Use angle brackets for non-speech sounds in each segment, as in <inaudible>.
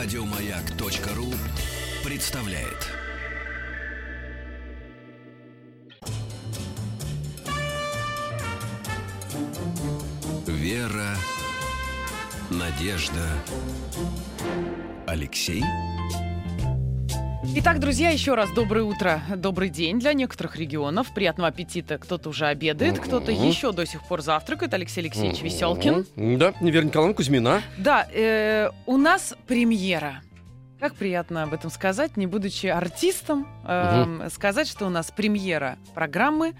Радиомаяк.ру представляет. Вера, Надежда, Алексей. Итак, друзья, еще раз доброе утро, добрый день для некоторых регионов. Приятного аппетита. Кто-то уже обедает, кто-то еще до сих пор завтракает. Алексей Алексеевич Веселкин. Да, Вера Николаевна Кузьмина. Да, э, у нас премьера. Как приятно об этом сказать, не будучи артистом, э, сказать, что у нас премьера программы,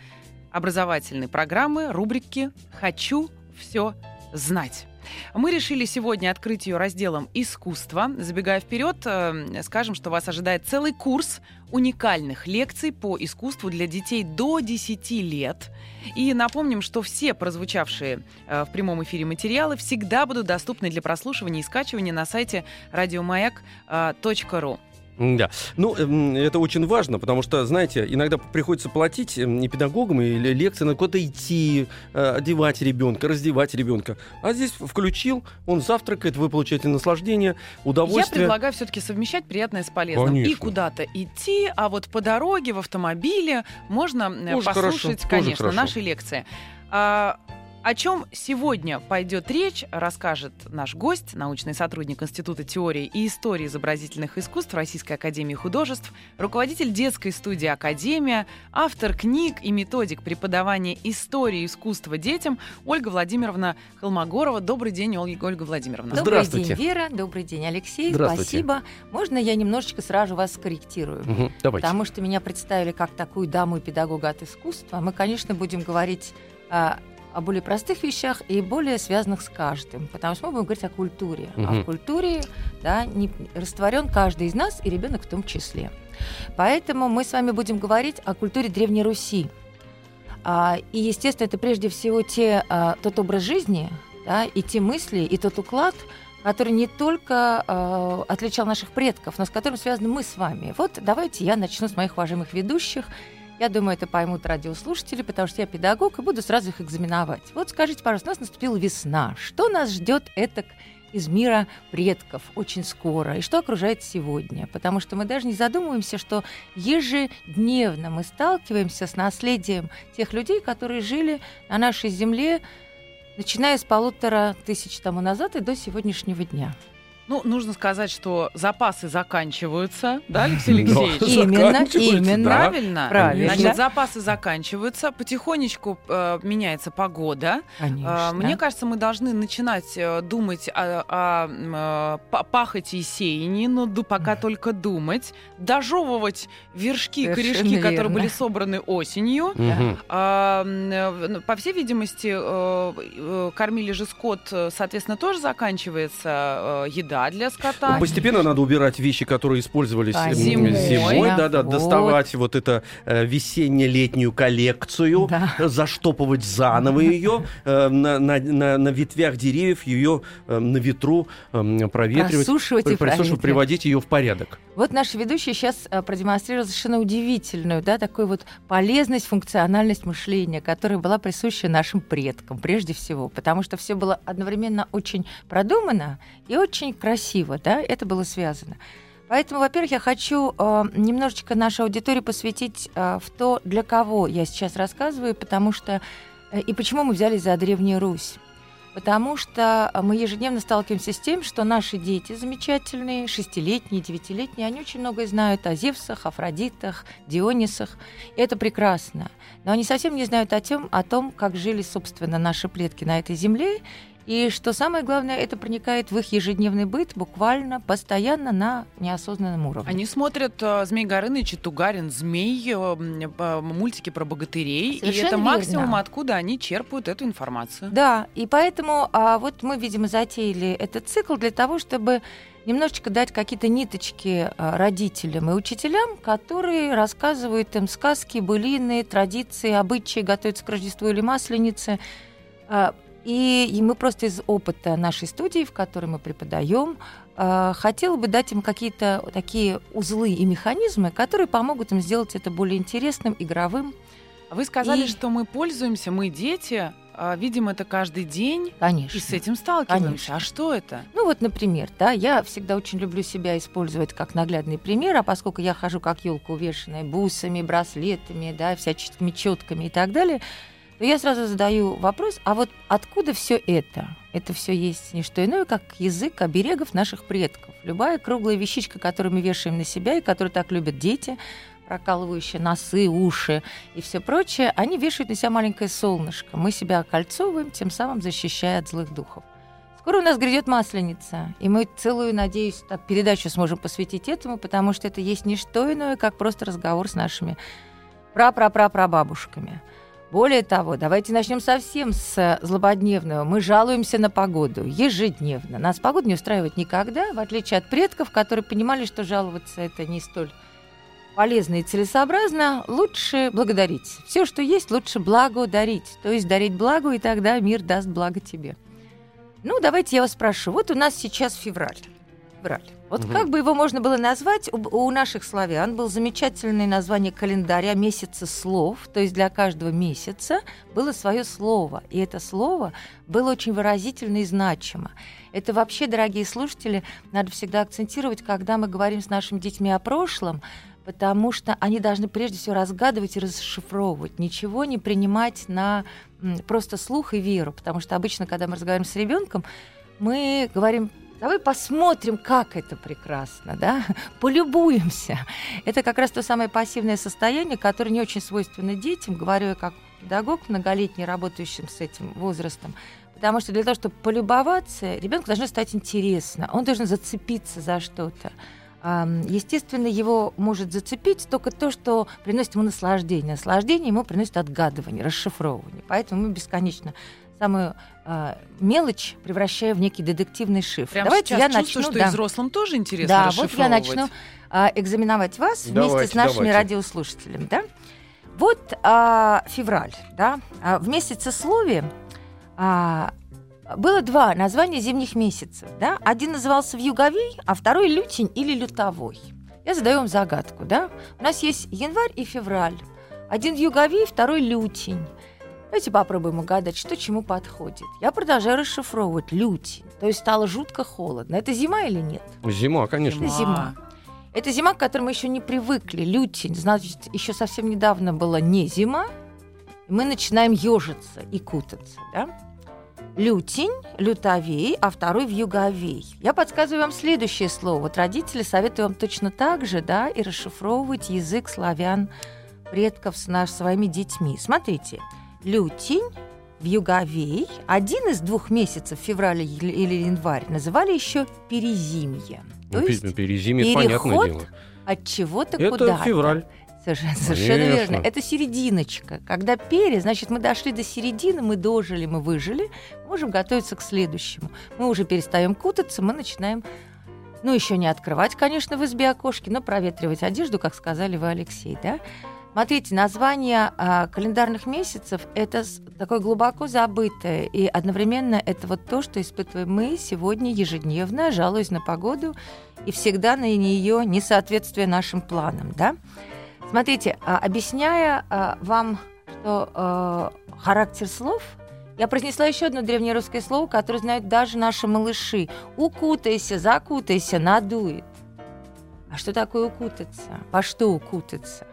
образовательной программы, рубрики «Хочу все знать». Мы решили сегодня открыть ее разделом искусства. Забегая вперед, э, скажем, что вас ожидает целый курс уникальных лекций по искусству для детей до 10 лет. И напомним, что все прозвучавшие э, в прямом эфире материалы всегда будут доступны для прослушивания и скачивания на сайте радиомаяк.ру. Да. Ну, эм, это очень важно, потому что, знаете, иногда приходится платить эм, и педагогам, или лекции, на куда-то идти, э, одевать ребенка, раздевать ребенка. А здесь включил, он завтракает, вы получаете наслаждение, удовольствие. Я предлагаю все-таки совмещать приятное с полезным. Конечно. И куда-то идти, а вот по дороге, в автомобиле можно э, Тоже послушать, хорошо, конечно, наши лекции. А, о чем сегодня пойдет речь, расскажет наш гость, научный сотрудник Института теории и истории изобразительных искусств Российской академии художеств, руководитель детской студии «Академия», автор книг и методик преподавания истории искусства детям Ольга Владимировна Холмогорова. Добрый день, Ольга, Ольга Владимировна. Добрый Здравствуйте. день, Вера. Добрый день, Алексей. Здравствуйте. Спасибо. Можно я немножечко сразу вас скорректирую? Мгм, Давайте. Потому что меня представили как такую даму и педагога от искусства. Мы, конечно, будем говорить а, о более простых вещах и более связанных с каждым. Потому что мы будем говорить о культуре. А Мгм. в культуре да, не, растворен каждый из нас, и ребенок в том числе. Поэтому мы с вами будем говорить о культуре Древней Руси. А, и, естественно, это прежде всего те, а, тот образ жизни, да, и те мысли, и тот уклад, который не только а, отличал наших предков, но с которым связаны мы с вами. Вот давайте я начну с моих уважаемых ведущих. Я думаю, это поймут радиослушатели, потому что я педагог и буду сразу их экзаменовать. Вот скажите, пожалуйста, у нас наступила весна. Что нас ждет это из мира предков очень скоро и что окружает сегодня. Потому что мы даже не задумываемся, что ежедневно мы сталкиваемся с наследием тех людей, которые жили на нашей земле, начиная с полутора тысяч тому назад и до сегодняшнего дня. Ну, нужно сказать, что запасы заканчиваются, да, Алексей. <laughs> Алексеевич? Именно, именно. Правильно? Правильно. Значит, запасы заканчиваются, потихонечку э, меняется погода. Конечно. А, Мне кажется, мы должны начинать э, думать о, э, па- пахоте и сеянии, но пока только думать, дожевывать вершки, Совершенно корешки, которые были собраны осенью. А, э, ну, По всей видимости, кормили же скот, соответственно, тоже заканчивается э, еда для скота. Ну, Постепенно надо убирать вещи, которые использовались м, Конечно. Зимой. да, да, Вот. доставать вот это э, весенне-летнюю коллекцию, Да. э, заштопывать заново ее на, на- на- на ветвях деревьев, ее э, на ветру э, проветривать, Просушивать и просушивать, приводить ее в порядок. Вот наш ведущий сейчас продемонстрировал совершенно удивительную, да, такую вот полезность, функциональность мышления, которая была присуща нашим предкам прежде всего, потому что все было одновременно очень продумано и очень красиво, да, это было связано. Поэтому, во-первых, я хочу э, немножечко нашу аудиторию посвятить э, в то, для кого я сейчас рассказываю, потому что э, и почему мы взялись за Древнюю Русь. Потому что мы ежедневно сталкиваемся с тем, что наши дети замечательные, шестилетние, девятилетние, они очень многое знают о Зевсах, Афродитах, Дионисах. И это прекрасно. Но они совсем не знают о том, о том, как жили, собственно, наши предки на этой земле. И что самое главное, это проникает в их ежедневный быт буквально, постоянно на неосознанном уровне. Они смотрят э, Змей Горыныч и Тугарин, Змей, э, э, мультики про богатырей. и Совершенно это верно. максимум, откуда они черпают эту информацию. Да, и поэтому а, вот мы, видимо, затеяли этот цикл для того, чтобы немножечко дать какие-то ниточки а, родителям и учителям, которые рассказывают им сказки, былины, традиции, обычаи, готовятся к Рождеству или Масленице. А, И, и мы просто из опыта нашей студии, в которой мы преподаем, а, хотела бы дать им какие-то такие узлы и механизмы, которые помогут им сделать это более интересным, игровым. А Вы сказали, И- что мы пользуемся, мы дети, а, видим это каждый день Конечно. и с этим сталкиваемся. Конечно. А что это? Ну вот, например, да, я всегда очень люблю себя использовать как наглядный пример, а поскольку я хожу как елка увешанная бусами, браслетами, да, всяческими четками и так далее, то я сразу задаю вопрос, а вот откуда все это? Это все есть не что иное, как язык оберегов наших предков. Любая круглая вещичка, которую мы вешаем на себя и которую так любят дети, прокалывающие носы, уши и все прочее, они вешают на себя маленькое солнышко. Мы себя окольцовываем, тем самым защищая от злых духов. Скоро у нас грядет масленица, и мы целую, надеюсь, так, передачу сможем посвятить этому, потому что это есть не что иное, как просто разговор с нашими пра-пра-пра-прабабушками. Более того, давайте начнем совсем с злободневного. Мы жалуемся на погоду ежедневно. Нас погода не устраивает никогда, в отличие от предков, которые понимали, что жаловаться это не столь полезно и целесообразно, лучше благодарить. Все, что есть, лучше благодарить. То есть дарить благо, и тогда мир даст благо тебе. Ну, давайте я вас спрошу. Вот у нас сейчас февраль. Февраль. Вот Мгм. как бы его можно было назвать? У, у наших славян было замечательное название календаря месяца слов. То есть для каждого месяца было свое слово. И это слово было очень выразительно и значимо. Это вообще, дорогие слушатели, надо всегда акцентировать, когда мы говорим с нашими детьми о прошлом, потому что они должны прежде всего разгадывать и расшифровывать, ничего не принимать на просто слух и веру, потому что обычно, когда мы разговариваем с ребенком, мы говорим, давай посмотрим, как это прекрасно, да, <laughs> полюбуемся. Это как раз то самое пассивное состояние, которое не очень свойственно детям, говорю я как педагог, многолетний, работающим с этим возрастом, Потому что для того, чтобы полюбоваться, ребенку должно стать интересно, он должен зацепиться за что-то. Естественно, его может зацепить только то, что приносит ему наслаждение. Наслаждение ему приносит отгадывание, расшифровывание. Поэтому мы бесконечно самую а, мелочь превращаем в некий детективный шифр. Прямо Давайте сейчас я чувствую, начну. что да. и взрослым тоже интересно Да, вот я начну а, экзаменовать вас вместе Давайте, с нашими давайте. радиослушателями. Да? Вот а, февраль, да, в месяце слове а, было два названия зимних месяцев. Да? Один назывался вьюговей, а второй лютень или лютовой. Я задаю вам загадку. Да? У нас есть январь и февраль. Один вьюговей, второй лютень. Давайте попробуем угадать, что чему подходит. Я продолжаю расшифровывать лютень. То есть стало жутко холодно. Это зима или нет? Зима, конечно. Это зима. Это зима, к которой мы еще не привыкли. Лютень, значит, еще совсем недавно была не зима. И мы начинаем ежиться и кутаться, да? Лютень, лютовей, а второй вьюговей. Я подсказываю вам следующее слово. Вот родители советую вам точно так же, да, и расшифровывать язык славян, предков с наш, своими детьми. Смотрите, лютень, вьюговей, один из двух месяцев, февраль или январь, называли еще перезимье. То Ну, есть перезимье, понятное переход дело. от чего-то Это куда-то. февраль. Совершенно, совершенно верно. Это серединочка. Когда пере, значит, мы дошли до середины, мы дожили, мы выжили, можем готовиться к следующему. Мы уже перестаем кутаться, мы начинаем, ну, еще не открывать, конечно, в избе окошки, но проветривать одежду, как сказали вы, Алексей, да? Смотрите, название а, календарных месяцев – это такое глубоко забытое, и одновременно это вот то, что испытываем мы сегодня ежедневно, жалуясь на погоду, и всегда на нее несоответствие нашим планам, да? Смотрите, а, объясняя а, вам, что а, характер слов, я произнесла еще одно древнерусское слово, которое знают даже наши малыши. Укутайся, закутайся, надует. А что такое укутаться? Во что укутаться?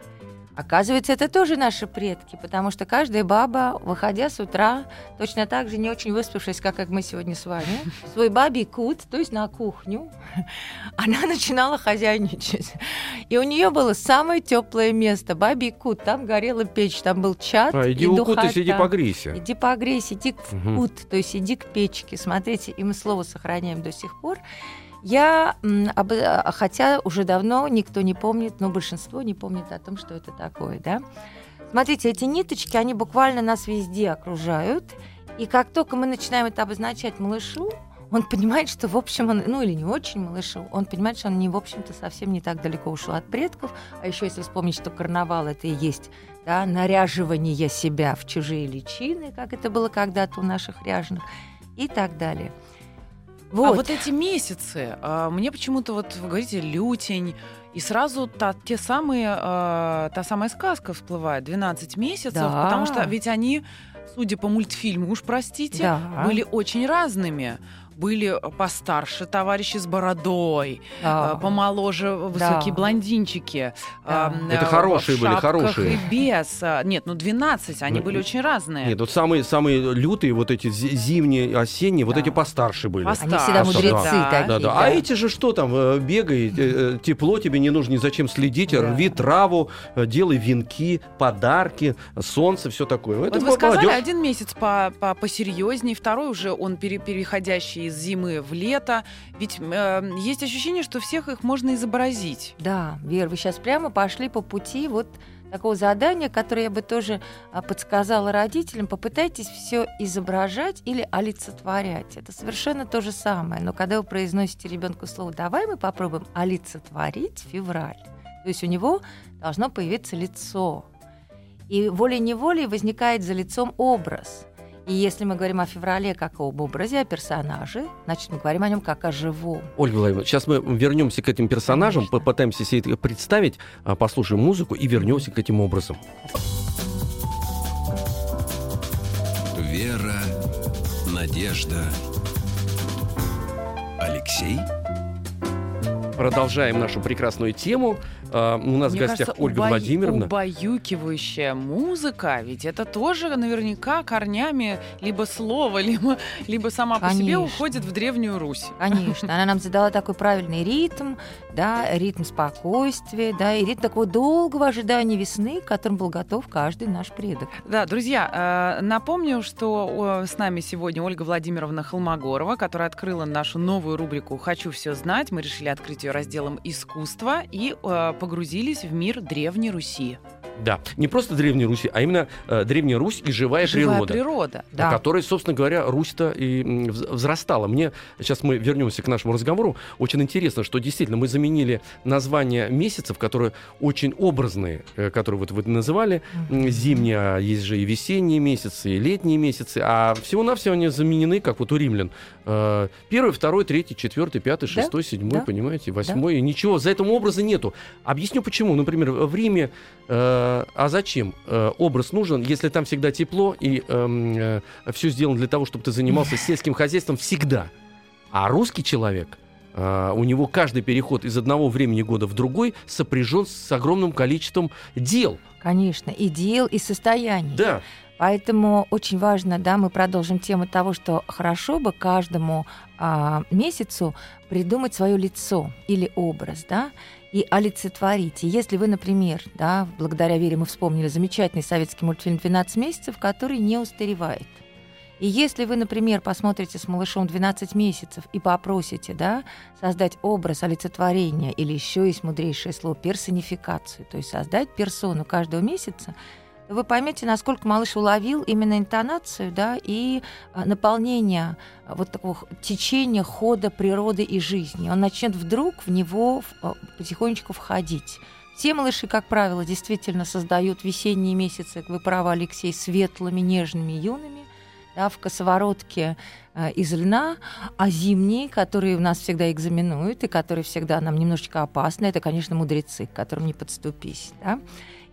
Оказывается, это тоже наши предки, потому что каждая баба, выходя с утра, точно так же не очень выспавшись, как, как мы сегодня с вами, <laughs> свой бабий кут, то есть на кухню, <laughs> она начинала хозяйничать. И у нее было самое теплое место, бабий кут. Там горела печь, там был чат А, иди и иди духота. погрейся. Иди погрейся, иди в кут, то есть иди к печке. Смотрите, и мы слово сохраняем до сих пор. Я, а, хотя уже давно никто не помнит, но большинство не помнит о том, что это такое, да. Смотрите, эти ниточки, они буквально нас везде окружают. И как только мы начинаем это обозначать малышу, он понимает, что, в общем, он, ну или не очень малышу, он понимает, что он, не, в общем-то, совсем не так далеко ушел от предков. А еще если вспомнить, что карнавал это и есть да, наряживание себя в чужие личины, как это было когда-то у наших ряженых, и так далее. А Вот. вот эти месяцы, а, мне почему-то вот вы говорите лютень И сразу та, те самые, э, та самая сказка всплывает, 12 месяцев, Да. потому что ведь они, судя по мультфильму, уж простите, Да. были очень разными. Были постарше товарищи с бородой, Да. э, помоложе высокие Да. блондинчики. Да. э, Это хорошие в были, хорошие. И без. Э, Нет, ну 12, они Ну, были очень разные. Нет, вот самые, самые лютые, вот эти зи- зимние, осенние, вот Да. эти постарше были. Постарше, Они всегда мудрецы да. такие. Да, да. А эти же что там, э, бегай, тепло тебе не нужно ни зачем следить, Да. рви траву, делай венки, подарки, солнце, все такое. Это Вот вы сказали, молодежь. один месяц по, по, посерьезнее, второй уже он пере- переходящий из зимы в лето. Ведь э, есть ощущение, что всех их можно изобразить. Да, Вер, вы сейчас прямо пошли по пути вот такого задания, которое я бы тоже а, подсказала родителям. Попытайтесь все изображать или олицетворять. Это совершенно то же самое. Но когда вы произносите ребенку слово «давай мы попробуем олицетворить февраль», то есть у него должно появиться лицо. И волей-неволей возникает за лицом образ. И если мы говорим о феврале как об образе, о персонаже, значит, мы говорим о нем как о живом. Ольга Владимировна, сейчас мы вернемся к этим персонажам, Конечно. попытаемся себе это представить, а, послушаем музыку и вернемся к этим образам. Вера, Надежда, Алексей. Продолжаем нашу прекрасную тему. А, У нас Мне в гостях кажется, Ольга убай- Владимировна. Убаюкивающая музыка, ведь это тоже наверняка корнями либо слова, <laughs> либо, либо сама по себе Конечно. уходит в Древнюю Русь. Конечно, она нам задала такой правильный ритм, да, ритм спокойствия, да, и ритм такого долгого ожидания весны, к которому был готов каждый наш предок. Да, друзья, э, напомню, что с нами сегодня Ольга Владимировна Холмогорова, которая открыла нашу новую рубрику «Хочу все знать». Мы решили открыть ее разделом «Искусство» и э, погрузились в мир Древней Руси. Да, не просто Древней Руси, а именно э, Древняя Русь и живая, Живая природа. природа. на которой, собственно говоря, Русь-то и взрастала. Мне, сейчас мы вернемся к нашему разговору, очень интересно, что действительно мы заменили названия месяцев, которые очень образные, э, которые вот вы называли, зимние, а есть же и весенние месяцы, и летние месяцы, а всего-навсего они заменены, как вот у римлян. Э, Первый, второй, третий, четвертый, пятый, Да, шестой, седьмой, да, понимаете, восьмой, и ничего, за этого образа нету. Объясню почему. Например, в Риме, э, а зачем э, образ нужен, если там всегда тепло и все сделано для того, чтобы ты занимался сельским хозяйством всегда. А русский человек, э, у него каждый переход из одного времени года в другой сопряжен с огромным количеством дел. Конечно, и дел, и состояний. Да, Поэтому очень важно, да, мы продолжим тему того, что хорошо бы каждому а, месяцу придумать свое лицо или образ, да, и олицетворить. Если вы, например, да, благодаря Вере мы вспомнили замечательный советский мультфильм «12 месяцев», который не устаревает. И если вы, например, посмотрите с малышом 12 месяцев и попросите да, создать образ олицетворения, или еще есть мудрейшее слово персонификацию, то есть создать персону каждого месяца, вы поймете, насколько малыш уловил именно интонацию да, и а, наполнение а, вот такого течения хода природы и жизни. Он начнет вдруг в него а, потихонечку входить. Все малыши, как правило, действительно создают весенние месяцы, вы правы, Алексей, светлыми, нежными, юными, да, в косоворотке э, из льна, а зимние, которые у нас всегда экзаменуют и которые всегда нам немножечко опасны, это, конечно, мудрецы, к которым не подступись. Да?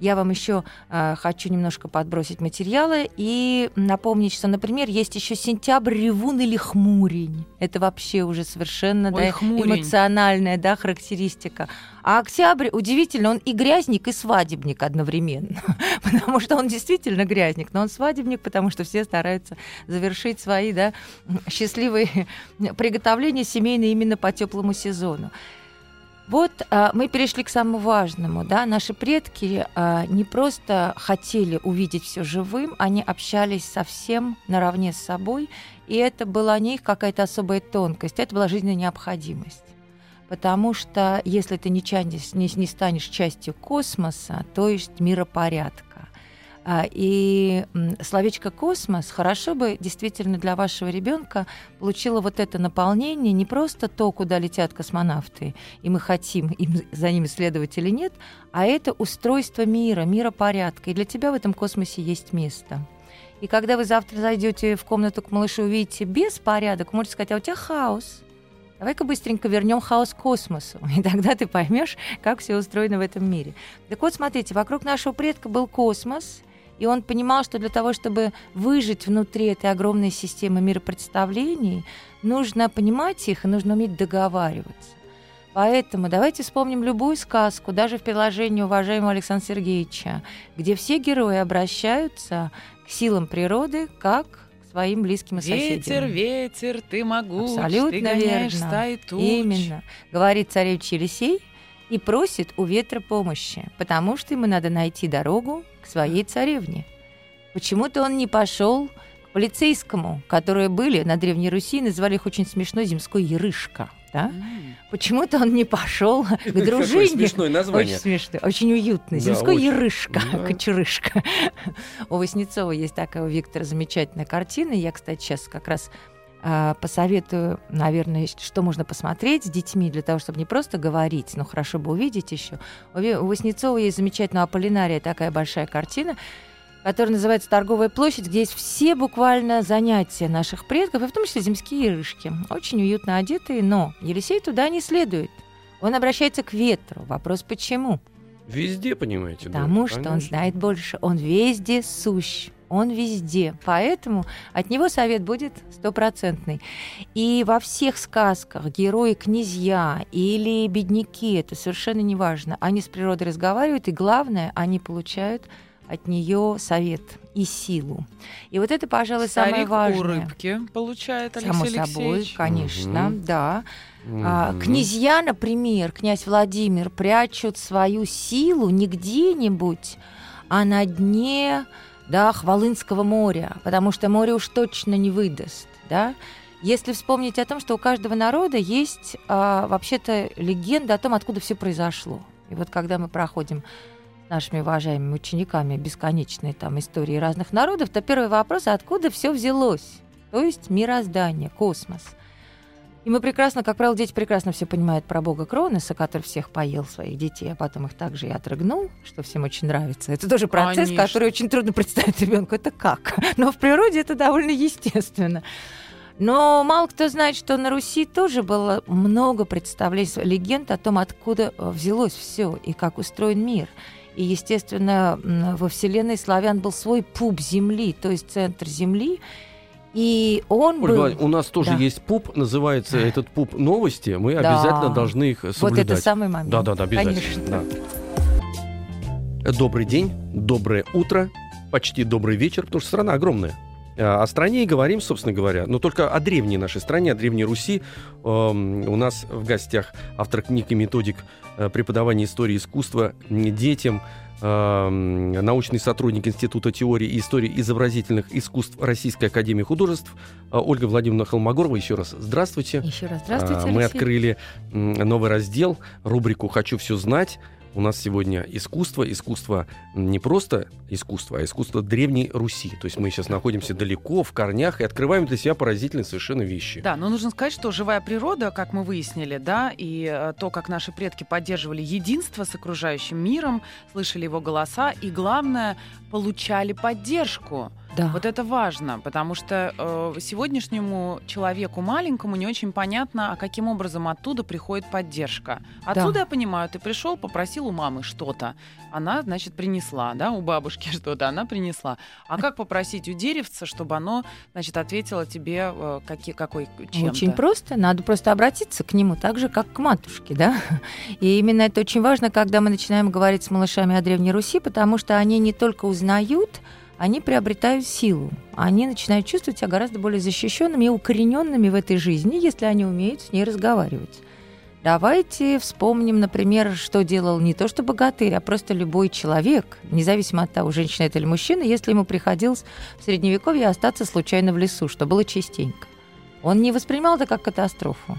Я вам еще э, хочу немножко подбросить материалы и напомнить, что, например, есть еще сентябрь, ревун или хмурень. Это вообще уже совершенно Ой, да, хмурень. эмоциональная да, характеристика. А октябрь, удивительно, он и грязник, и свадебник одновременно. <laughs> потому что он действительно грязник, но он свадебник, потому что все стараются завершить свои да, счастливые <laughs> приготовления семейные именно по теплому сезону. Вот а, мы перешли к самому важному. Да? Наши предки а, не просто хотели увидеть все живым, они общались совсем наравне с собой, и это была не их какая-то особая тонкость, это была жизненная необходимость. Потому что если ты не, не, не станешь частью космоса, то есть миропорядка. А, И словечко космос хорошо бы действительно для вашего ребенка получило вот это наполнение, не просто то, куда летят космонавты, и мы хотим им, за ними следовать или нет, а это устройство мира, миропорядка. И для тебя в этом космосе есть место. И когда вы завтра зайдете в комнату к малышу и увидите беспорядок, можете сказать, а у тебя хаос. Давай-ка быстренько вернем хаос космосу, <laughs> и тогда ты поймешь, как все устроено в этом мире. Так вот, смотрите, вокруг нашего предка был космос, и он понимал, что для того, чтобы выжить внутри этой огромной системы миропредставлений, нужно понимать их и нужно уметь договариваться. Поэтому давайте вспомним любую сказку, даже в приложении уважаемого Александра Сергеевича, где все герои обращаются к силам природы как к своим близким и соседям. Ветер, ветер, ты могуч, Абсолютно ты гоняешь верно. стаи туч. Именно. Говорит царевич Елисей и просит у ветра помощи, потому что ему надо найти дорогу к своей царевне. Почему-то он не пошел к полицейскому, которые были на Древней Руси, называли их очень смешно земской ерышка. Да? Почему-то он не пошел <laughs> к дружине. смешное название. Очень смешно, очень уютно. Да, Земской очень. ерышка, Да. кочерышка. <laughs> У Васнецова есть такая у Виктора замечательная картина. Я, кстати, сейчас как раз посоветую, наверное, что можно посмотреть с детьми для того, чтобы не просто говорить, но хорошо бы увидеть еще. У Васнецова есть замечательная Аполлинария, такая большая картина, которая называется «Торговая площадь», где есть все буквально занятия наших предков, и в том числе земские ерышки. Очень уютно одетые, но Елисей туда не следует. Он обращается к ветру. Вопрос почему? Везде, понимаете? да, Потому что он конечно. знает больше. Он везде сущ. Он везде. Поэтому от него совет будет стопроцентный. И во всех сказках герои князья или бедняки, это совершенно не важно. Они с природой разговаривают, и главное, они получают от нее совет и силу. И вот это, пожалуй, самое Старик у важное. рыбки получает Алексей Само собой, Алексеевич. конечно, Мгм. да. А, Мгм. князья, например, князь Владимир, прячут свою силу не где-нибудь, а на дне да, Хвалынского моря, потому что море уж точно не выдаст. Да? Если вспомнить о том, что у каждого народа есть а, вообще-то легенда о том, откуда все произошло. И вот когда мы проходим нашими уважаемыми учениками бесконечные там истории разных народов, то первый вопрос, откуда все взялось? То есть мироздание, космос. И мы прекрасно, как правило, дети прекрасно все понимают про бога Кроноса, который всех поел своих детей, а потом их также и отрыгнул, что всем очень нравится. Это тоже процесс, Конечно. который очень трудно представить ребенку. Это как? <laughs> Но в природе это довольно естественно. Но мало кто знает, что на Руси тоже было много представлений, легенд о том, откуда взялось все и как устроен мир. И, естественно, во Вселенной славян был свой пуп Земли, то есть центр Земли. И он Ольга, был... У нас тоже Да. есть пуп, называется этот пуп новости. Мы Да. обязательно должны их соблюдать. Вот это самый момент. Да, да, да, обязательно. да. Добрый день, доброе утро, почти добрый вечер, потому что страна огромная. А, О стране и говорим, собственно говоря, но только о древней нашей стране, о древней Руси. Эм, У нас в гостях автор книг и методик э, преподавания истории искусства детям, научный сотрудник Института теории и истории изобразительных искусств Российской Академии Художеств э, Ольга Владимировна Холмогорова. Еще раз здравствуйте. Еще раз здравствуйте, А, Мы Алексей. открыли новый раздел, рубрику «Хочу все знать». У нас сегодня искусство, искусство не просто искусство, а искусство Древней Руси. То есть мы сейчас находимся далеко, в корнях, и открываем для себя поразительные совершенно вещи. Да, но нужно сказать, что живая природа, как мы выяснили, да, и э, то, как наши предки поддерживали единство с окружающим миром, слышали его голоса и, главное, получали поддержку. Да. Вот это важно, потому что э, сегодняшнему человеку маленькому не очень понятно, а каким образом оттуда приходит поддержка. Отсюда я понимаю, ты пришел, попросил у мамы что-то, она, значит, принесла, да, у бабушки <laughs> что-то, она принесла. А как попросить у деревца, чтобы оно, значит, ответило тебе э, каки- какой чем-то? Очень просто. Надо просто обратиться к нему так же, как к матушке, да. <laughs> И именно это очень важно, когда мы начинаем говорить с малышами о Древней Руси, потому что они не только узнают, они приобретают силу. Они начинают чувствовать себя гораздо более защищенными и укорененными в этой жизни, если они умеют с ней разговаривать. Давайте вспомним, например, что делал не то что богатырь, а просто любой человек, независимо от того, женщина это или мужчина, если ему приходилось в Средневековье остаться случайно в лесу, что было частенько. Он не воспринимал это как катастрофу,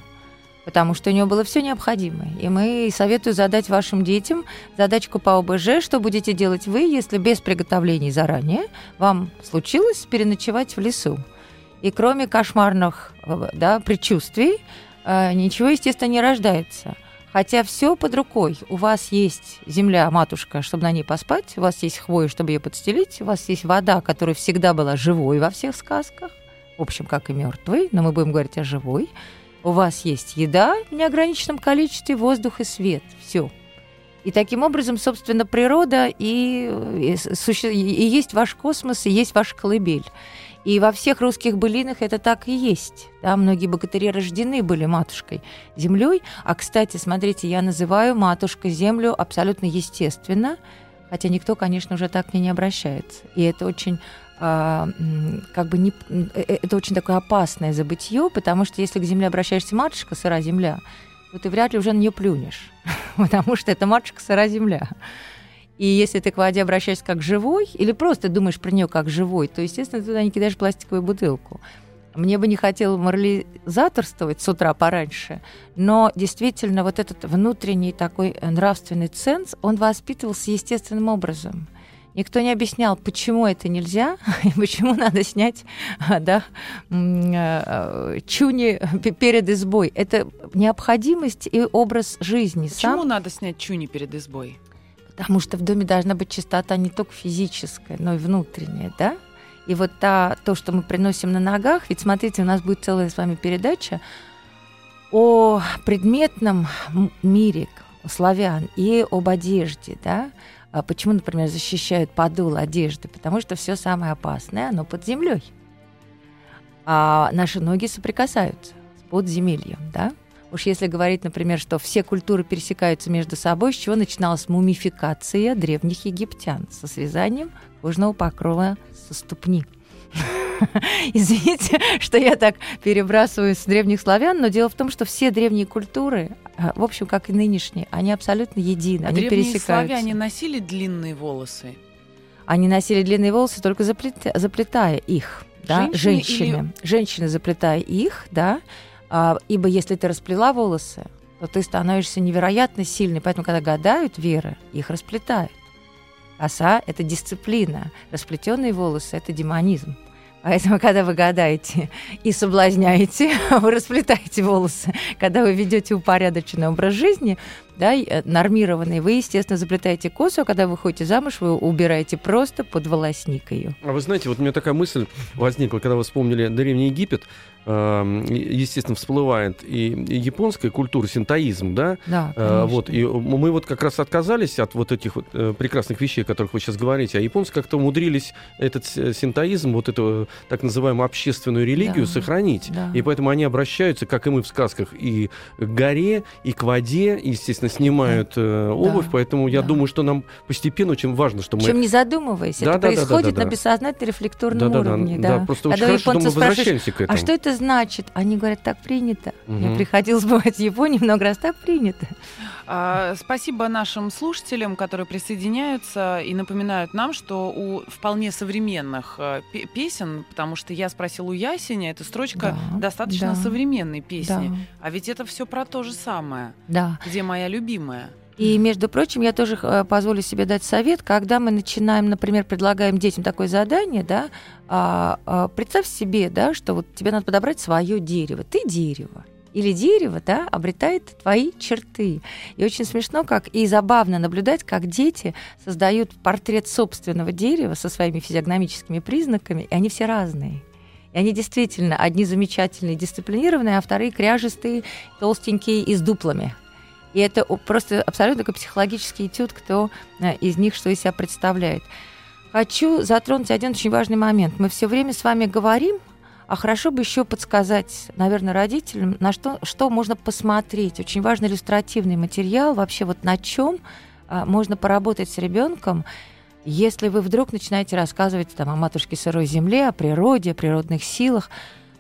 потому что у него было все необходимое. И мы советую задать вашим детям задачку по ОБЖ, что будете делать вы, если без приготовлений заранее вам случилось переночевать в лесу. И кроме кошмарных э, да, предчувствий, э, ничего, естественно, не рождается. Хотя все под рукой. У вас есть земля, матушка, чтобы на ней поспать, у вас есть хвоя, чтобы ее подстелить, у вас есть вода, которая всегда была живой во всех сказках, в общем, как и мертвой, но мы будем говорить о живой. У вас есть еда в неограниченном количестве, воздух и свет. Все. И таким образом, собственно, природа и, и, и есть ваш космос, и есть ваш колыбель. И во всех русских былинах это так и есть. Да, многие богатыри рождены были матушкой землей. А, кстати, смотрите, я называю матушкой землю абсолютно естественно, хотя никто, конечно, уже так к ней не обращается. И это очень как бы не, э, э, это очень такое опасное забытье, потому что если к земле обращаешься матушка, сыра земля, то ты вряд ли уже на нее плюнешь, <laughs> потому что это матушка, сыра земля. И если ты к воде обращаешься как живой, или просто думаешь про нее как живой, то, естественно, ты туда не кидаешь пластиковую бутылку. Мне бы не хотелось морализаторствовать с утра пораньше, но действительно вот этот внутренний такой нравственный ценз, он воспитывался естественным образом. Никто не объяснял, почему это нельзя, <laughs> и почему надо снять да, э, чуни перед избой. Это необходимость и образ жизни. Почему Сам... надо снять чуни перед избой? Потому что в доме должна быть чистота не только физическая, но и внутренняя, да? И вот та, то, что мы приносим на ногах, ведь смотрите, у нас будет целая с вами передача о предметном мире славян и об одежде, да? А почему, например, защищают подол одежды? Потому что все самое опасное, оно под землей. А наши ноги соприкасаются с подземельем, да? Уж если говорить, например, что все культуры пересекаются между собой, с чего начиналась мумификация древних египтян со связанием кожного покрова со ступни. <laughs> Извините, что я так перебрасываю с древних славян, но дело в том, что все древние культуры, а, в общем, как и нынешние, они абсолютно едины, а они древние пересекаются. славяне носили длинные волосы? Они носили длинные волосы, только заплетая, заплетая их. Да? Женщины, женщины. Или... женщины заплетая их, да, а, ибо если ты расплела волосы, то ты становишься невероятно сильной. Поэтому, когда гадают веры, их расплетают. Коса – это дисциплина. Расплетенные волосы – это демонизм. Поэтому, когда вы гадаете и соблазняете, <laughs> вы расплетаете волосы. Когда вы ведете упорядоченный образ жизни, да, э, нормированный, вы, естественно, заплетаете косу, а когда вы ходите замуж, вы убираете просто под волосник ее. А вы знаете, вот у меня такая мысль возникла, когда вы вспомнили Древний Египет, естественно, всплывает и японская культура, синтоизм, да? Да, э, Вот, и мы вот как раз отказались от вот этих вот э, прекрасных вещей, о которых вы сейчас говорите, а японцы как-то умудрились этот синтоизм, вот эту так называемую общественную религию да, сохранить. Да. И поэтому они обращаются, как и мы в сказках, и к горе, и к воде, и, естественно, снимают э, обувь, да, поэтому я думаю, что нам постепенно очень важно, что мы... Чем не задумываясь, да, это да, происходит да, да, да, на бессознательном рефлекторном да, уровне. Да, да, да, просто Когда очень хорошо, что мы возвращаемся к этому. А что это значит? Они говорят, так принято. Угу. Мне приходилось бывать в Японии много раз, так принято. А, спасибо нашим слушателям, которые присоединяются и напоминают нам, что у вполне современных э, песен, потому что я спросила у Ясеня, эта строчка да, достаточно да, современной песни. Да. А ведь это все про то же самое. Да. Где моя любимая. И, между прочим, я тоже э, позволю себе дать совет, когда мы начинаем, например, предлагаем детям такое задание, да, а, а, представь себе, да, что вот тебе надо подобрать свое дерево. Ты дерево. Или дерево, да, обретает твои черты. И очень смешно, как и забавно наблюдать, как дети создают портрет собственного дерева со своими физиогномическими признаками, и они все разные. И они действительно одни замечательные, дисциплинированные, а вторые кряжестые, толстенькие и с дуплами. И это просто абсолютно такой психологический этюд, кто э, из них что из себя представляет. Хочу затронуть один очень важный момент. Мы все время с вами говорим, а хорошо бы еще подсказать, наверное, родителям, на что, что можно посмотреть. Очень важный иллюстративный материал, вообще вот на чем а, можно поработать с ребенком, если вы вдруг начинаете рассказывать там, о матушке сырой земле, о природе, о природных силах.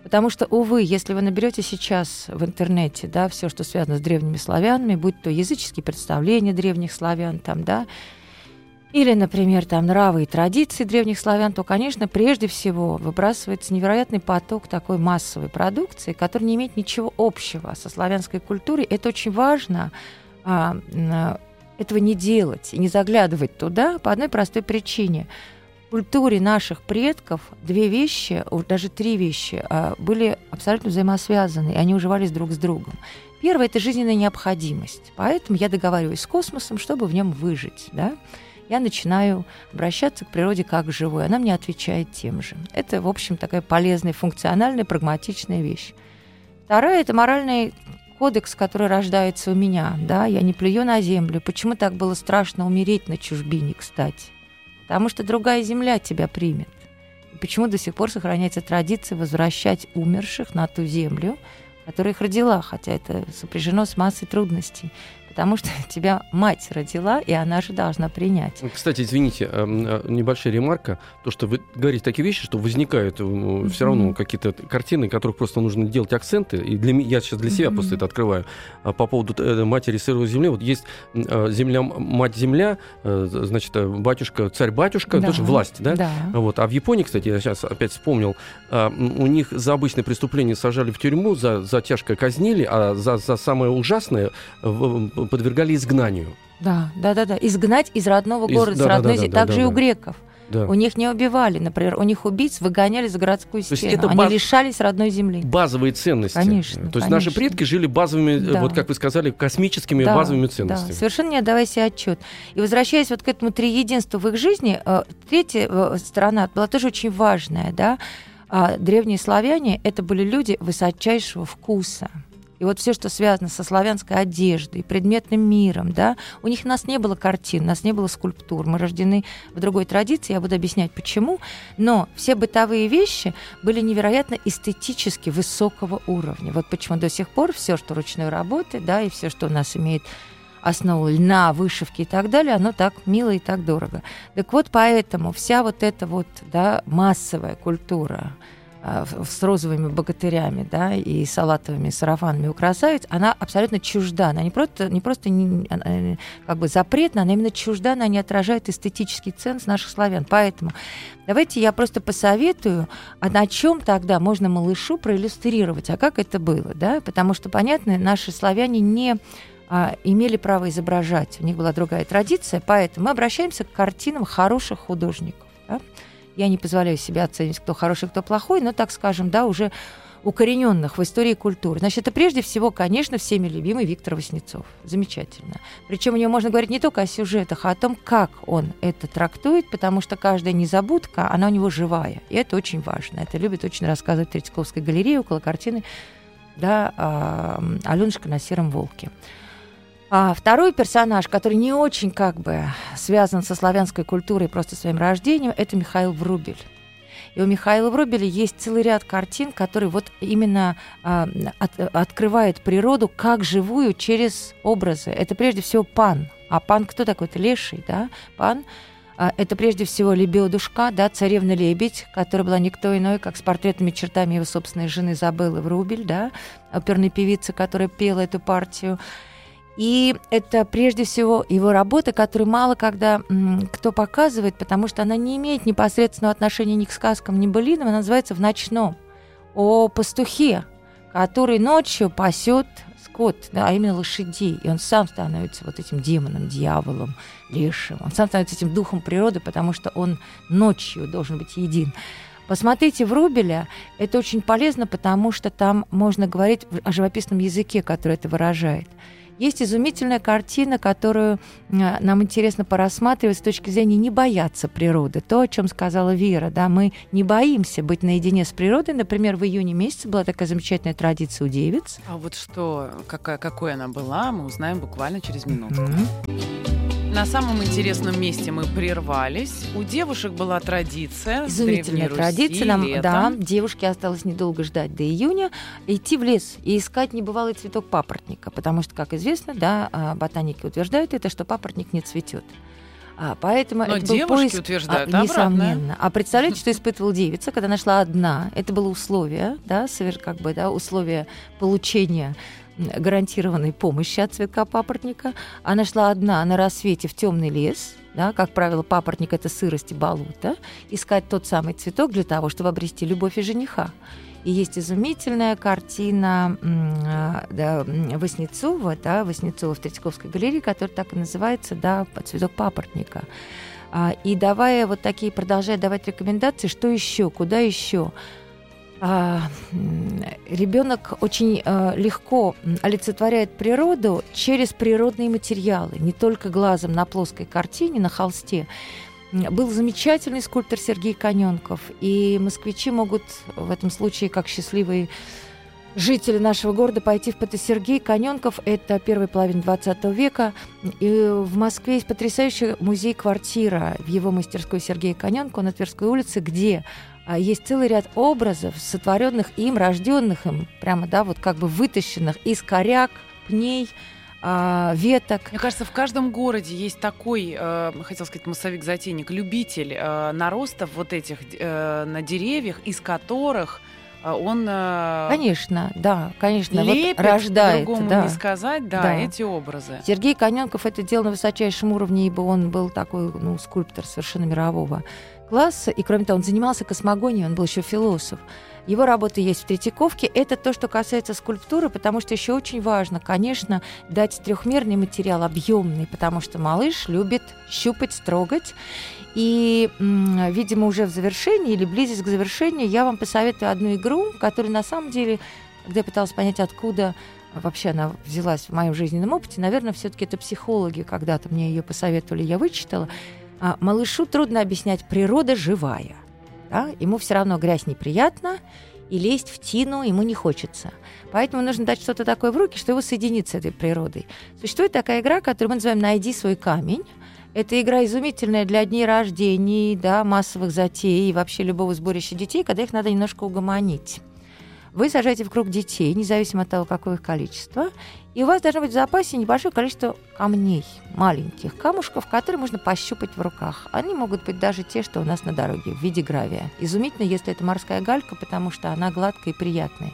Потому что, увы, если вы наберете сейчас в интернете, да, все, что связано с древними славянами, будь то языческие представления древних славян, там, да, или, например, там нравы и традиции древних славян, то, конечно, прежде всего выбрасывается невероятный поток такой массовой продукции, который не имеет ничего общего со славянской культурой. Это очень важно а, этого не делать и не заглядывать туда по одной простой причине – культуре наших предков две вещи, даже три вещи, а, были абсолютно взаимосвязаны, и они уживались друг с другом. Первое – это жизненная необходимость. Поэтому я договариваюсь с космосом, чтобы в нем выжить. Да? Я начинаю обращаться к природе как к живой. Она мне отвечает тем же. Это, в общем, такая полезная, функциональная, прагматичная вещь. Вторая это моральный кодекс, который рождается у меня, да, я не плюю на землю. Почему так было страшно умереть на чужбине, кстати? Потому что другая земля тебя примет. И почему до сих пор сохраняется традиция возвращать умерших на ту землю, которая их родила, хотя это сопряжено с массой трудностей потому что <laughs> тебя мать родила, и она же должна принять. Кстати, извините, эм, э, небольшая ремарка. То, что вы говорите такие вещи, что возникают mm-hmm. все равно какие-то картины, которых просто нужно делать акценты. И для я сейчас для себя mm-hmm. просто это открываю. А по поводу э, матери сырой земли. Вот есть земля, мать-земля, значит, батюшка, царь-батюшка, да. тоже власть, да? да? Вот. А в Японии, кстати, я сейчас опять вспомнил, у них за обычное преступление сажали в тюрьму, за, за тяжкое казнили, а за, за самое ужасное подвергали изгнанию. Да, да, да, да. Изгнать из родного из, города, да, с родной да, да, да, Также да, и у греков. Да. У них не убивали, например, у них убийц выгоняли за городскую стену. То есть это Они баз... лишались родной земли. Базовые ценности. Конечно. То есть конечно. наши предки жили базовыми, да. вот как вы сказали, космическими да, базовыми ценностями. Да, совершенно не отдавая себе отчет. И возвращаясь вот к этому триединству в их жизни, э, третья э, сторона была тоже очень важная, да. А древние славяне это были люди высочайшего вкуса. И вот все, что связано со славянской одеждой, предметным миром, да, у них у нас не было картин, у нас не было скульптур, мы рождены в другой традиции, я буду объяснять почему, но все бытовые вещи были невероятно эстетически высокого уровня. Вот почему до сих пор все, что ручной работы, да, и все, что у нас имеет основу льна, вышивки и так далее, оно так мило и так дорого. Так вот, поэтому вся вот эта вот да, массовая культура, с розовыми богатырями, да, и салатовыми сарафанами у красавиц, она абсолютно чужда. Она не просто, не просто не, она, как бы запретна, она именно чужда, она не отражает эстетический ценз наших славян. Поэтому давайте я просто посоветую, а на чем тогда можно малышу проиллюстрировать, а как это было, да, потому что, понятно, наши славяне не а, имели право изображать, у них была другая традиция, поэтому мы обращаемся к картинам хороших художников. Я не позволяю себе оценить, кто хороший, кто плохой, но, так скажем, да, уже укорененных в истории культуры. Значит, это прежде всего, конечно, всеми любимый Виктор Васнецов. Замечательно. Причем у него можно говорить не только о сюжетах, а о том, как он это трактует, потому что каждая незабудка, она у него живая. И это очень важно. Это любит очень рассказывать Третьяковской галереи около картины да, а, Аленушка на сером волке. А второй персонаж, который не очень как бы связан со славянской культурой просто своим рождением, это Михаил Врубель. И у Михаила Врубеля есть целый ряд картин, которые вот именно а, от, открывают природу как живую через образы. Это прежде всего пан. А пан кто такой? Это леший, да? Пан а, это прежде всего Лебедушка, да, царевна Лебедь, которая была никто иной, как с портретными чертами его собственной жены Забелы Врубель, да, оперной певицы, которая пела эту партию. И это прежде всего его работа, которую мало когда м, кто показывает, потому что она не имеет непосредственного отношения ни к сказкам, ни к былинам, она называется «В ночном». О пастухе, который ночью пасет скот, да, а именно лошадей. И он сам становится вот этим демоном, дьяволом, лешим. Он сам становится этим духом природы, потому что он ночью должен быть един. Посмотрите в Рубеля, это очень полезно, потому что там можно говорить о живописном языке, который это выражает. Есть изумительная картина, которую а, нам интересно порассматривать с точки зрения не бояться природы. То, о чем сказала Вера, да, мы не боимся быть наедине с природой. Например, в июне месяце была такая замечательная традиция у девиц. А вот что, какая, какой она была, мы узнаем буквально через минуту. Mm-hmm. На самом интересном месте мы прервались. У девушек была традиция. Изумительная традиция. Нам, да, девушке осталось недолго ждать до июня. Идти в лес и искать небывалый цветок папоротника. Потому что, как известно, да, а, ботаники утверждают это, что папоротник не цветет. А, поэтому Но это был поиск, утверждают а, несомненно. А представляете, <laughs> что испытывала девица, когда нашла одна? Это было условие, да, как бы, да, условие получения гарантированной помощи от цветка папоротника. Она шла одна на рассвете в темный лес, да, как правило, папоротник это сырость и болото, искать тот самый цветок для того, чтобы обрести любовь и жениха. И есть изумительная картина а, да, Васнецова, да, Васнецова в Третьяковской галерее, которая так и называется, да, «Цветок папоротника». А, и давая вот такие, продолжая давать рекомендации, что еще, куда еще, ребенок очень а, легко олицетворяет природу через природные материалы, не только глазом на плоской картине, на холсте. Был замечательный скульптор Сергей Коненков, и москвичи могут в этом случае, как счастливые жители нашего города пойти в ПТ Сергей Коненков. Это первая половина 20 века. И в Москве есть потрясающий музей-квартира в его мастерской Сергея Коненкова на Тверской улице, где а, есть целый ряд образов, сотворенных им, рожденных им, прямо, да, вот как бы вытащенных из коряк, пней, а, веток. Мне кажется, в каждом городе есть такой, э, хотел сказать, массовик-затейник, любитель э, наростов вот этих э, на деревьях, из которых он... Конечно, да, конечно, лепит, вот рождает. по-другому да. не сказать, да, Да. эти образы. Сергей Коненков это делал на высочайшем уровне, ибо он был такой ну, скульптор совершенно мирового класса. И кроме того, он занимался космогонией, он был еще философ. Его работы есть в Третьяковке. Это то, что касается скульптуры, потому что еще очень важно, конечно, дать трехмерный материал, объемный, потому что малыш любит щупать, строгать. И, видимо, уже в завершении или близость к завершению я вам посоветую одну игру, которая на самом деле, когда я пыталась понять, откуда вообще она взялась в моем жизненном опыте, наверное, все-таки это психологи когда-то мне ее посоветовали, я вычитала. А, малышу трудно объяснять, природа живая. Да? Ему все равно грязь неприятна, и лезть в тину ему не хочется. Поэтому нужно дать что-то такое в руки, что его соединит с этой природой. Существует такая игра, которую мы называем «Найди свой камень». Это игра изумительная для дней рождений, да, массовых затей и вообще любого сборища детей, когда их надо немножко угомонить. Вы сажаете в круг детей, независимо от того, какое их количество, и у вас должно быть в запасе небольшое количество камней, маленьких камушков, которые можно пощупать в руках. Они могут быть даже те, что у нас на дороге, в виде гравия. Изумительно, если это морская галька, потому что она гладкая и приятная.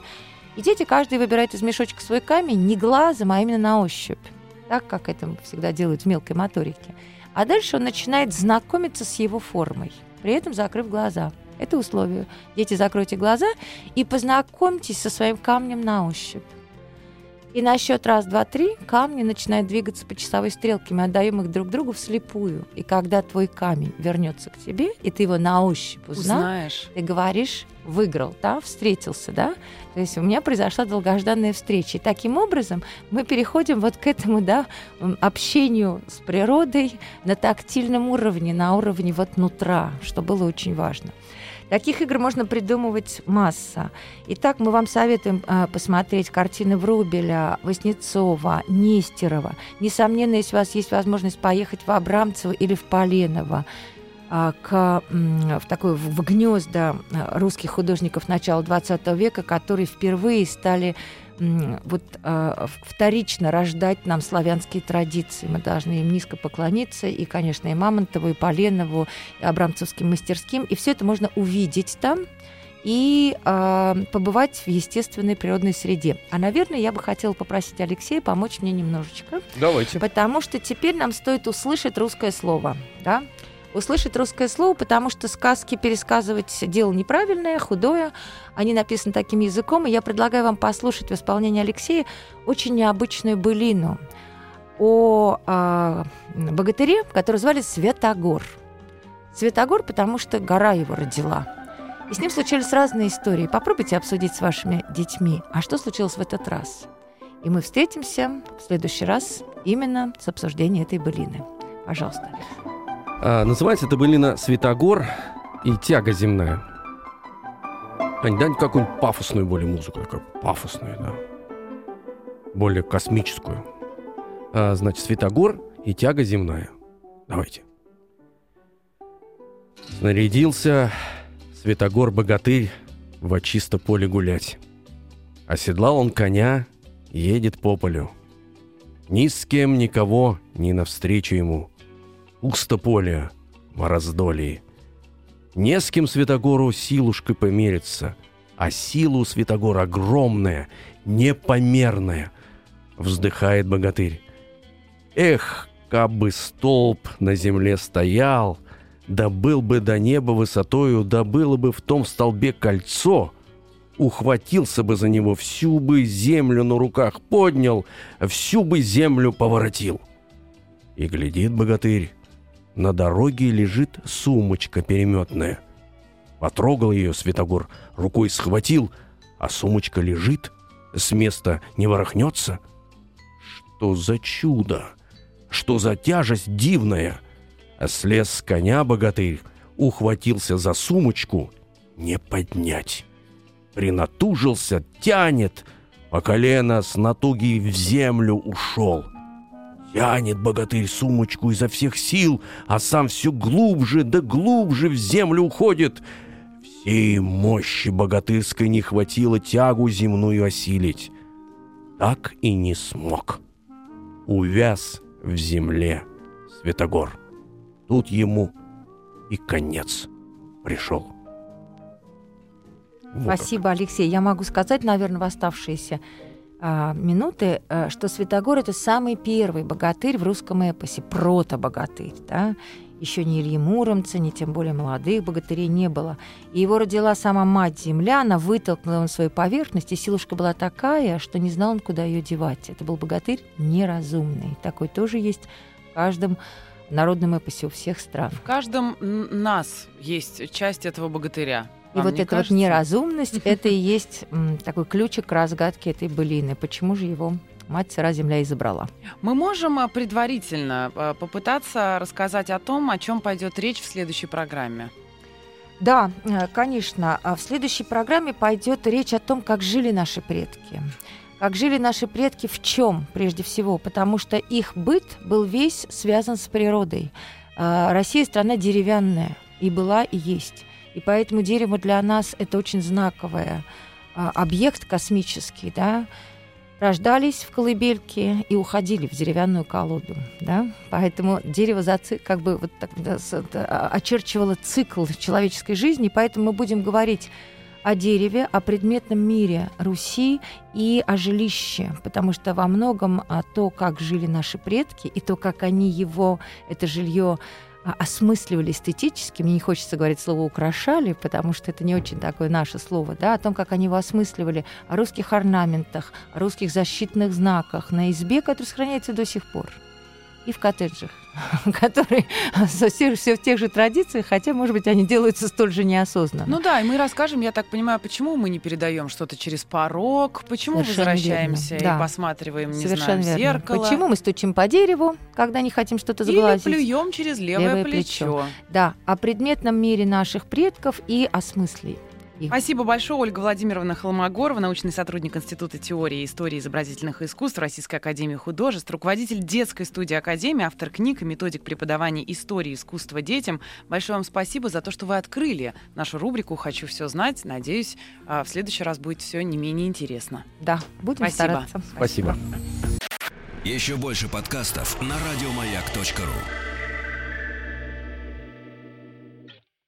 И дети каждый выбирает из мешочка свой камень не глазом, а именно на ощупь. Так, как это всегда делают в мелкой моторике. А дальше он начинает знакомиться с его формой, при этом закрыв глаза. Это условие. Дети, закройте глаза и познакомьтесь со своим камнем на ощупь. И на счет раз, два, три камни начинают двигаться по часовой стрелке. Мы отдаем их друг другу вслепую. И когда твой камень вернется к тебе, и ты его на ощупь узнал, Узнаешь. ты говоришь, выиграл, да, встретился, да. То есть у меня произошла долгожданная встреча. И таким образом мы переходим вот к этому, да, общению с природой на тактильном уровне, на уровне вот нутра, что было очень важно. Таких игр можно придумывать масса. Итак, мы вам советуем а, посмотреть картины Врубеля, Васнецова, Нестерова. Несомненно, если у вас есть возможность поехать в Абрамцево или в Поленово, а, к, в такое в гнезда а, русских художников начала XX века, которые впервые стали вот в- вторично рождать нам славянские традиции. Мы должны им низко поклониться, и, конечно, и Мамонтову, и Поленову, и Абрамцевским мастерским. И все это можно увидеть там и а, побывать в естественной природной среде. А, наверное, я бы хотела попросить Алексея помочь мне немножечко. Давайте. Потому что теперь нам стоит услышать русское слово, да? Услышать русское слово, потому что сказки пересказывать дело неправильное, худое. Они написаны таким языком, и я предлагаю вам послушать в исполнении Алексея очень необычную былину о а, богатыре, который звали Святогор. Святогор, потому что гора его родила. И с ним случились разные истории. Попробуйте обсудить с вашими детьми, а что случилось в этот раз. И мы встретимся в следующий раз именно с обсуждением этой былины. Пожалуйста. Алекс. А, называется это былина «Светогор» и «Тяга земная». Ань, дай какую-нибудь пафосную более музыку, такую пафосную, да. Более космическую. А, значит, «Светогор» и «Тяга земная». Давайте. Снарядился Светогор-богатырь во чисто поле гулять. Оседлал он коня, едет по полю. Ни с кем никого не навстречу ему. Пусто поле в раздолье. Не с кем Святогору силушкой помериться, а сила у Святогора огромная, непомерная. Вздыхает богатырь. Эх, кабы столб на земле стоял, да был бы до неба высотою, да было бы в том столбе кольцо, ухватился бы за него, всю бы землю на руках поднял, всю бы землю поворотил. И глядит богатырь, на дороге лежит сумочка переметная. Потрогал ее Святогор, рукой схватил, а сумочка лежит, с места не ворохнется. Что за чудо! Что за тяжесть дивная! А слез с коня богатырь, ухватился за сумочку, не поднять. Принатужился, тянет, по колено с натуги в землю ушел. Тянет богатырь сумочку изо всех сил, а сам все глубже да глубже в землю уходит. Всей мощи богатырской не хватило тягу земную осилить. Так и не смог. Увяз в земле Святогор. Тут ему и конец пришел. Вот как. Спасибо, Алексей. Я могу сказать, наверное, в оставшиеся минуты, а, что Святогор это самый первый богатырь в русском эпосе, прото-богатырь, да? Еще ни Ильи Муромца, ни тем более молодых богатырей не было. И его родила сама мать-земля, она вытолкнула его на свою поверхность, и силушка была такая, что не знал он, куда ее девать. Это был богатырь неразумный. Такой тоже есть в каждом народном эпосе у всех стран. В каждом нас есть часть этого богатыря. И Вам вот эта вот кажется? неразумность, <laughs> это и есть такой ключик к разгадке этой былины. Почему же его мать сыра земля и забрала? Мы можем а, предварительно а, попытаться рассказать о том, о чем пойдет речь в следующей программе. Да, э, конечно. А В следующей программе пойдет речь о том, как жили наши предки. Как жили наши предки в чем, прежде всего? Потому что их быт был весь связан с природой. А, Россия страна деревянная, и была, и есть. И поэтому дерево для нас это очень знаковый объект космический, да. Рождались в колыбельке и уходили в деревянную колоду, да. Поэтому дерево заци... как бы вот так, да, а, очерчивало цикл человеческой жизни, поэтому мы будем говорить о дереве, о предметном мире Руси и о жилище, потому что во многом а, то, как жили наши предки, и то, как они его, это жилье, а, осмысливали эстетически, мне не хочется говорить слово «украшали», потому что это не очень такое наше слово, да, о том, как они его осмысливали, о русских орнаментах, о русских защитных знаках на избе, который сохраняется до сих пор, и в коттеджах, <laughs> которые все, в тех же традициях, хотя, может быть, они делаются столь же неосознанно. Ну да, и мы расскажем, я так понимаю, почему мы не передаем что-то через порог, почему Совершенно возвращаемся верно, да. и посматриваем, не Совершенно знаю, в верно. зеркало. Почему мы стучим по дереву, когда не хотим что-то Или сглазить? плюем через левое, Левое плечо. Да, о предметном мире наших предков и о смысле Спасибо большое, Ольга Владимировна Холмогорова, научный сотрудник Института теории и истории изобразительных искусств Российской академии художеств, руководитель детской студии Академии, автор книг и методик преподавания истории искусства детям. Большое вам спасибо за то, что вы открыли нашу рубрику «Хочу все знать». Надеюсь, а, в следующий раз будет все не менее интересно. Да, будем Спасибо. стараться. Спасибо. Еще больше подкастов на радиомаяк.ру.